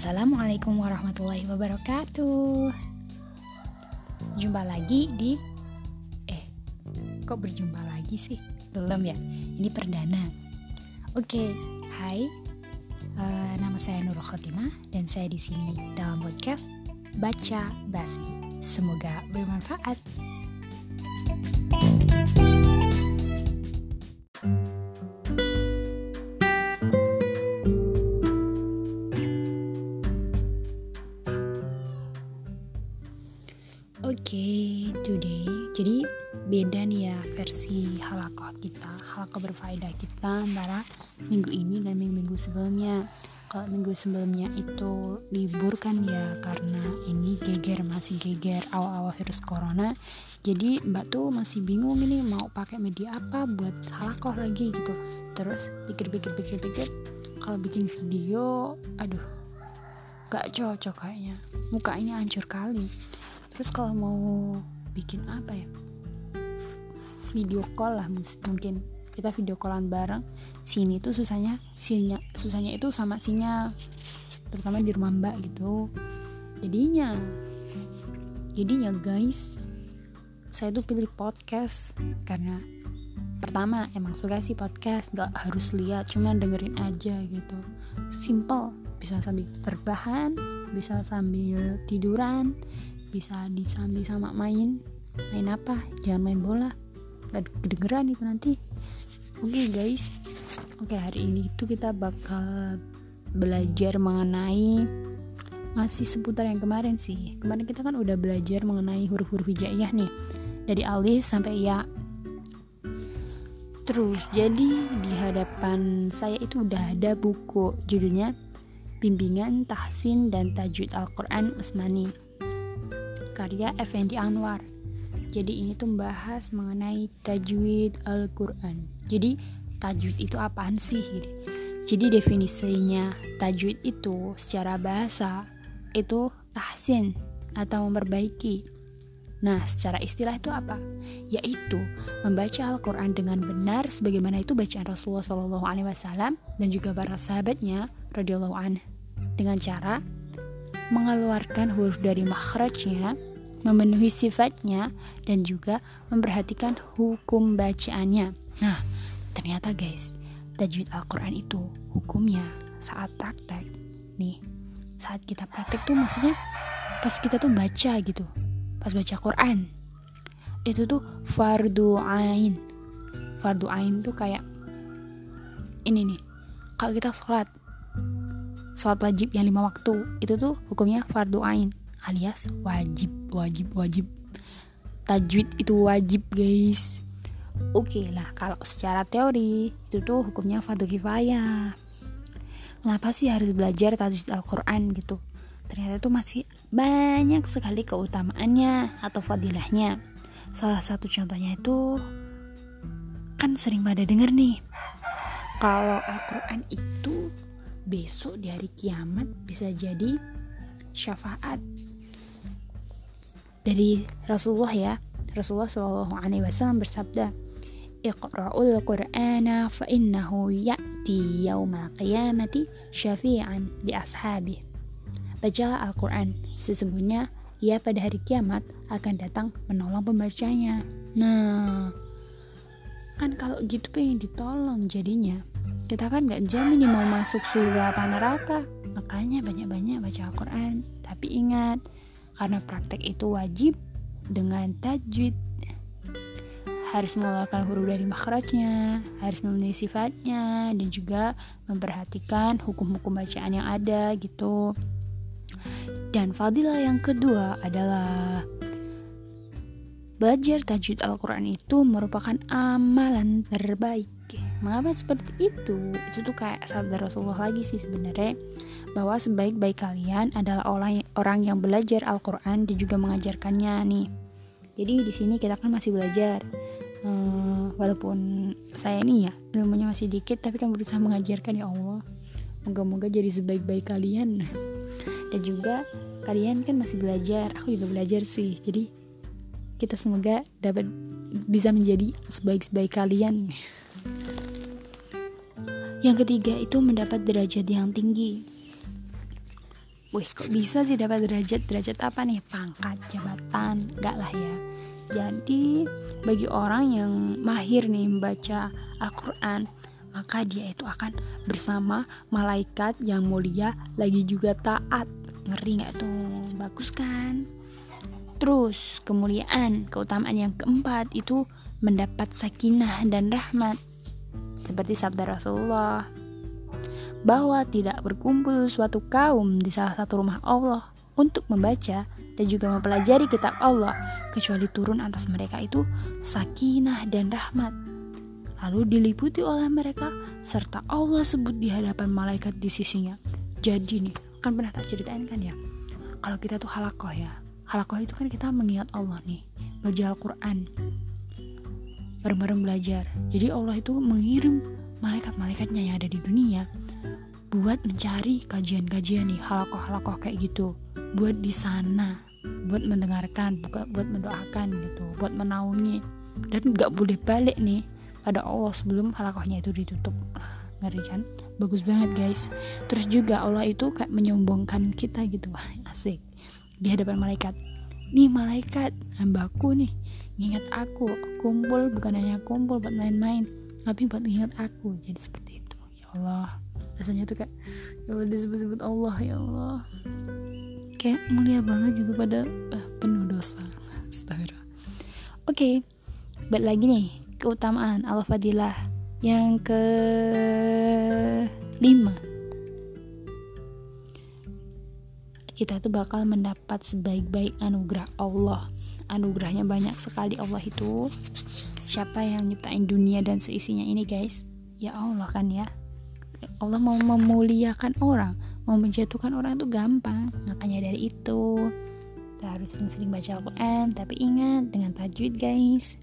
Assalamualaikum warahmatullahi wabarakatuh. Jumpa lagi di eh kok berjumpa lagi sih? Belum ya? Ini perdana. Oke, hai. Uh, nama saya Nurul Khotimah dan saya di sini dalam podcast Baca Basi. Semoga bermanfaat. Berfaedah kita antara minggu ini dan minggu-minggu sebelumnya. Kalau minggu sebelumnya itu libur kan ya karena ini geger masih geger awal-awal virus corona. Jadi Mbak tuh masih bingung ini mau pakai media apa buat halakoh lagi gitu. Terus pikir-pikir-pikir-pikir kalau bikin video, aduh, gak cocok kayaknya. Muka ini hancur kali terus kalau mau bikin apa ya video call lah mungkin kita video callan bareng sini tuh susahnya sinyal susahnya itu sama sinyal terutama di rumah mbak gitu. Jadinya jadinya guys saya tuh pilih podcast karena pertama emang suka sih podcast nggak harus lihat cuman dengerin aja gitu. Simple bisa sambil terbahan bisa sambil tiduran bisa disambi sama main main apa jangan main bola gak kedengeran itu nanti oke okay, guys. Oke okay, hari ini itu kita bakal belajar mengenai masih seputar yang kemarin sih. Kemarin kita kan udah belajar mengenai huruf-huruf hijaiyah nih. Dari alif sampai ya. Terus jadi di hadapan saya itu udah ada buku judulnya bimbingan tahsin dan tajwid Al-Quran Usmani karya Effendi Anwar. Jadi ini tuh membahas mengenai tajwid Al-Quran. Jadi tajwid itu apaan sih? Jadi definisinya tajwid itu secara bahasa itu tahsin atau memperbaiki. Nah, secara istilah itu apa? Yaitu membaca Al-Quran dengan benar sebagaimana itu bacaan Rasulullah SAW dan juga para sahabatnya radhiyallahu dengan cara mengeluarkan huruf dari makhrajnya memenuhi sifatnya, dan juga memperhatikan hukum bacaannya. Nah, ternyata guys, tajwid Al-Quran itu hukumnya saat praktek. Nih, saat kita praktek tuh maksudnya pas kita tuh baca gitu, pas baca Quran. Itu tuh fardu ain. Fardu ain tuh kayak ini nih. Kalau kita sholat, sholat wajib yang lima waktu, itu tuh hukumnya fardu ain alias wajib wajib wajib. Tajwid itu wajib guys. Oke okay lah kalau secara teori itu tuh hukumnya fardu kifayah. Kenapa sih harus belajar tajwid Al-Quran gitu? Ternyata itu masih banyak sekali keutamaannya atau fadilahnya. Salah satu contohnya itu kan sering pada denger nih kalau Al-Quran itu besok di hari kiamat bisa jadi syafaat dari Rasulullah ya. Rasulullah Shallallahu Alaihi Wasallam bersabda Iqra'ul Qur'ana fa innahu ya'ti yawmal qiyamati syafi'an di ashabi. Bacalah Al-Quran Sesungguhnya ia pada hari kiamat akan datang menolong pembacanya. Nah Kan kalau gitu pengen ditolong jadinya Kita kan gak jamin nih mau masuk surga apa neraka. Makanya banyak-banyak baca Al-Quran. Tapi ingat karena praktek itu wajib dengan tajwid. Harus mengeluarkan huruf dari makhrajnya, harus memenuhi sifatnya, dan juga memperhatikan hukum-hukum bacaan yang ada gitu. Dan fadilah yang kedua adalah belajar tajwid Al-Quran itu merupakan amalan terbaik Mengapa seperti itu? Itu tuh kayak sabda Rasulullah lagi sih sebenarnya bahwa sebaik-baik kalian adalah orang orang yang belajar Al-Qur'an dan juga mengajarkannya nih. Jadi di sini kita kan masih belajar. Hmm, walaupun saya ini ya ilmunya masih dikit tapi kan berusaha mengajarkan ya Allah. Moga-moga jadi sebaik-baik kalian. Dan juga kalian kan masih belajar, aku juga belajar sih. Jadi kita semoga dapat bisa menjadi sebaik-sebaik kalian. Yang ketiga itu mendapat derajat yang tinggi. wih kok bisa sih dapat derajat? Derajat apa nih? Pangkat jabatan enggak lah ya. Jadi bagi orang yang mahir nih membaca Al-Quran maka dia itu akan bersama malaikat yang mulia lagi juga taat. Ngeri nggak tuh? Bagus kan? Terus kemuliaan keutamaan yang keempat itu mendapat sakinah dan rahmat seperti sabda Rasulullah bahwa tidak berkumpul suatu kaum di salah satu rumah Allah untuk membaca dan juga mempelajari kitab Allah kecuali turun atas mereka itu sakinah dan rahmat. Lalu diliputi oleh mereka serta Allah sebut di hadapan malaikat di sisinya. Jadi nih kan pernah tak ceritain kan ya? Kalau kita tuh halakoh ya halakoh itu kan kita mengingat Allah nih belajar Al-Quran bareng-bareng belajar. Jadi Allah itu mengirim malaikat-malaikatnya yang ada di dunia buat mencari kajian-kajian nih halakoh-halakoh kayak gitu. Buat di sana buat mendengarkan bukan buat mendoakan gitu buat menaungi. Dan nggak boleh balik nih pada Allah sebelum halakohnya itu ditutup. Ngeri kan? Bagus banget guys. Terus juga Allah itu kayak menyombongkan kita gitu. Asik. Di hadapan malaikat. Nih malaikat hambaku nih ngingat aku kumpul bukan hanya kumpul buat main-main tapi buat ngingat aku. Jadi seperti itu. Ya Allah. Rasanya tuh kayak ya Allah disebut-sebut Allah ya Allah. Kayak mulia banget gitu pada uh, penuh dosa. Oke okay, balik lagi nih. Keutamaan al fadilah yang ke lima kita tuh bakal mendapat sebaik-baik anugerah Allah. Anugerahnya banyak sekali Allah itu. Siapa yang nyiptain dunia dan seisinya ini guys? Ya Allah kan ya. Allah mau memuliakan orang mau menjatuhkan orang itu gampang. Makanya dari itu kita harus sering-sering baca Al-Quran. Tapi ingat dengan tajwid guys.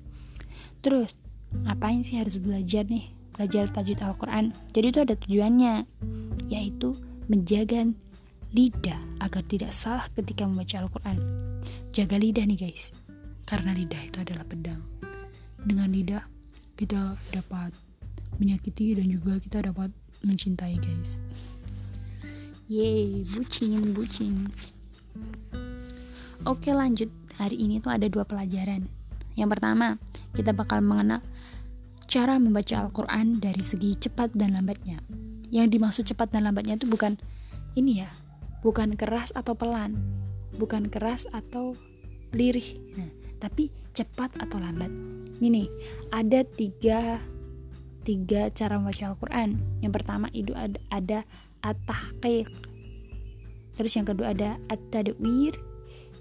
Terus ngapain sih harus belajar nih? Belajar tajwid Al-Quran. Jadi itu ada tujuannya yaitu menjaga lidah agar tidak salah ketika membaca Al-Quran. Jaga lidah nih guys. Karena lidah itu adalah pedang. Dengan lidah kita dapat menyakiti dan juga kita dapat mencintai guys. Yeay, bucin, bucin. Oke lanjut. Hari ini tuh ada dua pelajaran. Yang pertama, kita bakal mengenal Cara membaca Al-Quran dari segi cepat dan lambatnya. Yang dimaksud cepat dan lambatnya itu bukan Ini ya Bukan keras atau pelan. Bukan keras atau lirih. Nah, Tapi cepat atau lambat. Ini nih, ada tiga tiga cara membaca Al-Quran. Yang pertama itu ada, ada at-tahqiq. Terus yang kedua ada at-tadwir.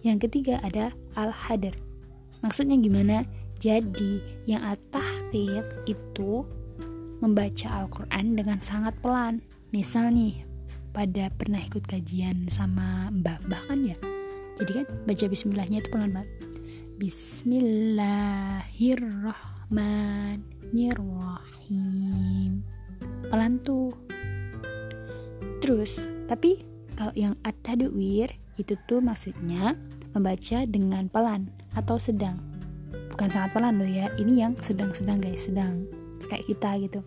Yang ketiga ada al-hadar maksudnya gimana? Jadi yang at-tahqiq itu membaca Al-Quran dengan sangat pelan. Misal nih pada pernah ikut kajian sama mbak-mbak kan ya? Jadi kan baca bismillahnya itu pelan banget. Bismillahirrahmanirrahim Bismillahirrahmanirrahim. Pelan tuh. Terus tapi kalau yang at-tadwir itu tuh maksudnya membaca dengan pelan atau sedang. Bukan sangat pelan loh ya ini yang sedang-sedang guys sedang kayak kita gitu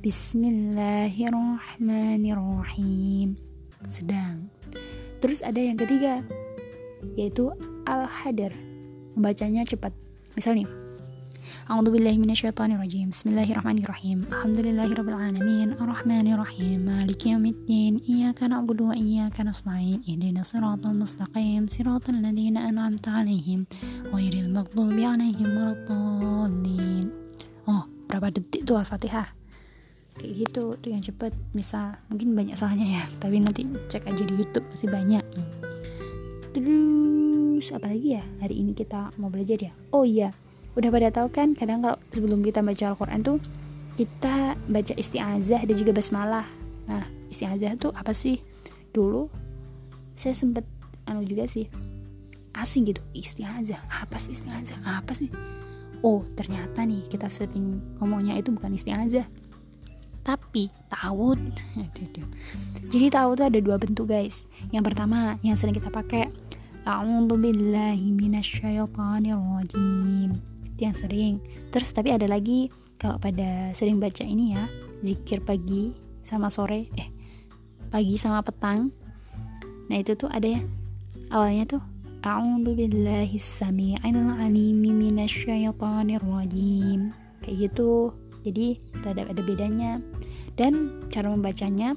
Bismillahirrahmanirrahim sedang terus ada yang ketiga yaitu al-hadar membacanya cepat misal nih أعوذ بالله من الشيطان الرجيم بسم الله الرحمن الرحيم الحمد لله رب العالمين الرحمن الرحيم مالك يوم الدين إياك نعبد وإياك نستعين اهدنا الصراط المستقيم صراط الذين أنعمت عليهم غير المغضوب عليهم ولا الضالين oh berapa detik tuh Al-Fatihah. Kayak gitu tuh yang cepet. Misal mungkin banyak salahnya ya tapi nanti cek aja di YouTube masih banyak. Terus apa lagi ya? Hari ini kita mau belajar ya? Oh iya udah pada tahu kan kadang kalau sebelum kita baca Al-Quran tuh kita baca isti'azah dan juga basmalah. Nah isti'azah tuh apa sih? Dulu saya sempet anu juga sih asing gitu isti'azah apa sih isti'azah? Apa sih oh ternyata nih kita sering ngomongnya itu bukan isti'azah tapi tawud jadi tawud tuh ada dua bentuk guys. Yang pertama yang sering kita pakai rajim yang sering. Terus tapi ada lagi kalau pada sering baca ini ya zikir pagi sama sore eh pagi sama petang. Nah itu tuh ada ya awalnya tuh A'udzu billahi samii'il 'alim minasyaitonir rajim. Kayak gitu. Jadi rada ada bedanya. Dan cara membacanya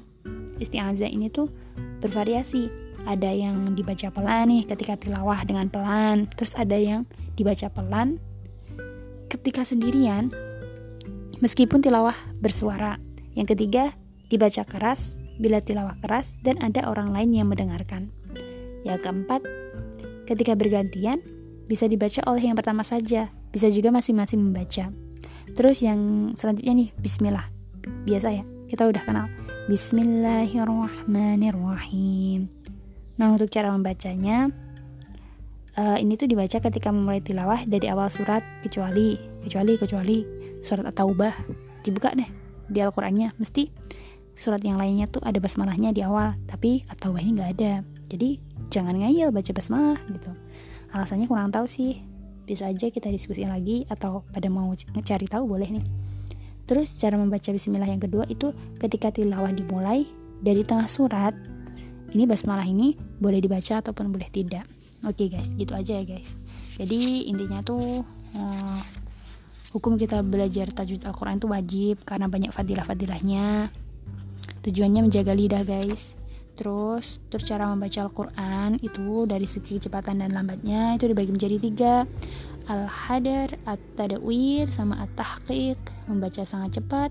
isti'azah ini tuh bervariasi. Ada yang dibaca pelan nih ketika tilawah dengan pelan, terus ada yang dibaca pelan ketika sendirian meskipun tilawah bersuara. Yang ketiga, dibaca keras bila tilawah keras dan ada orang lain yang mendengarkan. Yang keempat, Ketika bergantian, bisa dibaca oleh yang pertama saja, bisa juga masing-masing membaca. Terus yang selanjutnya nih, bismillah. Biasa ya, kita udah kenal. Bismillahirrahmanirrahim. Nah, untuk cara membacanya, uh, ini tuh dibaca ketika memulai tilawah dari awal surat kecuali kecuali kecuali surat At-Taubah dibuka deh di Al-Qur'annya mesti surat yang lainnya tuh ada basmalahnya di awal tapi At-Taubah ini nggak ada jadi jangan ngayal baca basmalah gitu. Alasannya kurang tahu sih. Bisa aja kita diskusi lagi atau pada mau cari tahu boleh nih. Terus cara membaca bismillah yang kedua itu ketika tilawah dimulai dari tengah surat ini basmalah ini boleh dibaca ataupun boleh tidak. Oke okay, guys. Gitu aja ya guys. Jadi intinya tuh uh, hukum kita belajar tajwid Al-Quran itu wajib karena banyak fadilah-fadilahnya. Tujuannya menjaga lidah guys Terus, terus cara membaca Al-Quran itu dari segi kecepatan dan lambatnya itu dibagi menjadi tiga. Al-Hadar, At-Tadawir, sama At-Tahqiq. Membaca sangat cepat,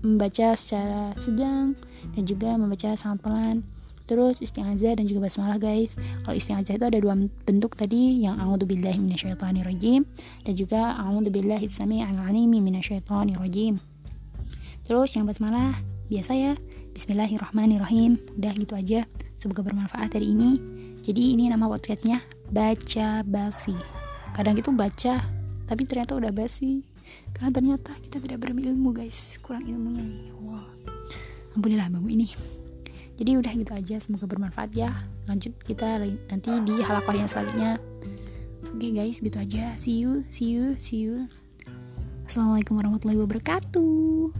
membaca secara sedang, dan juga membaca sangat pelan. Terus isti'azah dan juga basmalah guys. Kalau isti'azah itu ada dua bentuk tadi Yang a'udzubillahi minasyaitonirrajim Dan juga a'udzubillahi alimi minasyaitonirrajim. Terus yang basmalah biasa ya Bismillahirrahmanirrahim. Udah gitu aja. Semoga bermanfaat hari ini. Jadi ini nama podcastnya baca basi. Kadang itu baca tapi ternyata udah basi. Karena ternyata kita tidak berilmu guys. Kurang ilmunya nih. Wow ampunilah bambu ini. Jadi udah gitu aja. Semoga bermanfaat ya. Lanjut kita nanti di halakoh yang selanjutnya. Oke okay, guys. Gitu aja. See you see you see you. Assalamualaikum warahmatullahi wabarakatuh